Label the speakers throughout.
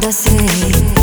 Speaker 1: ainda sei.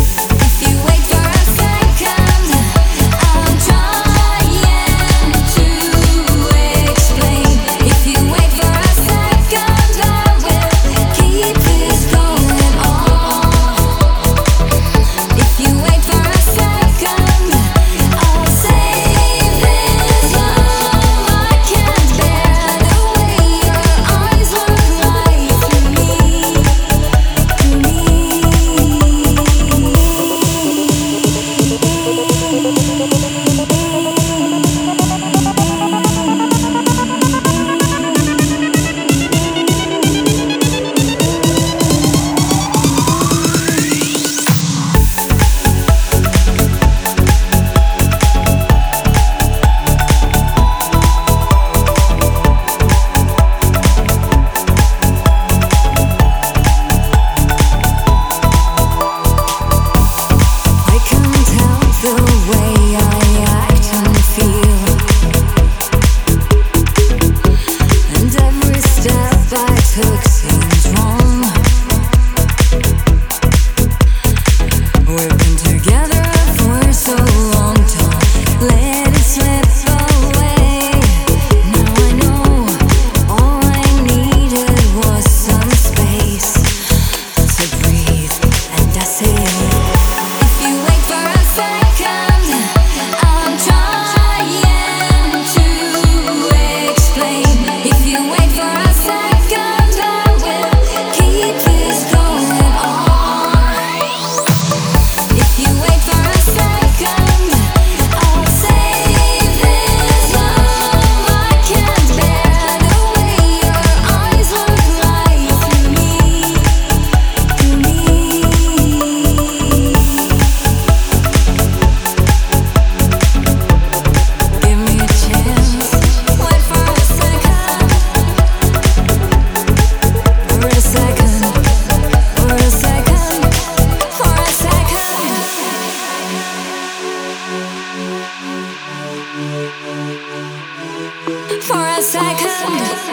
Speaker 1: A second.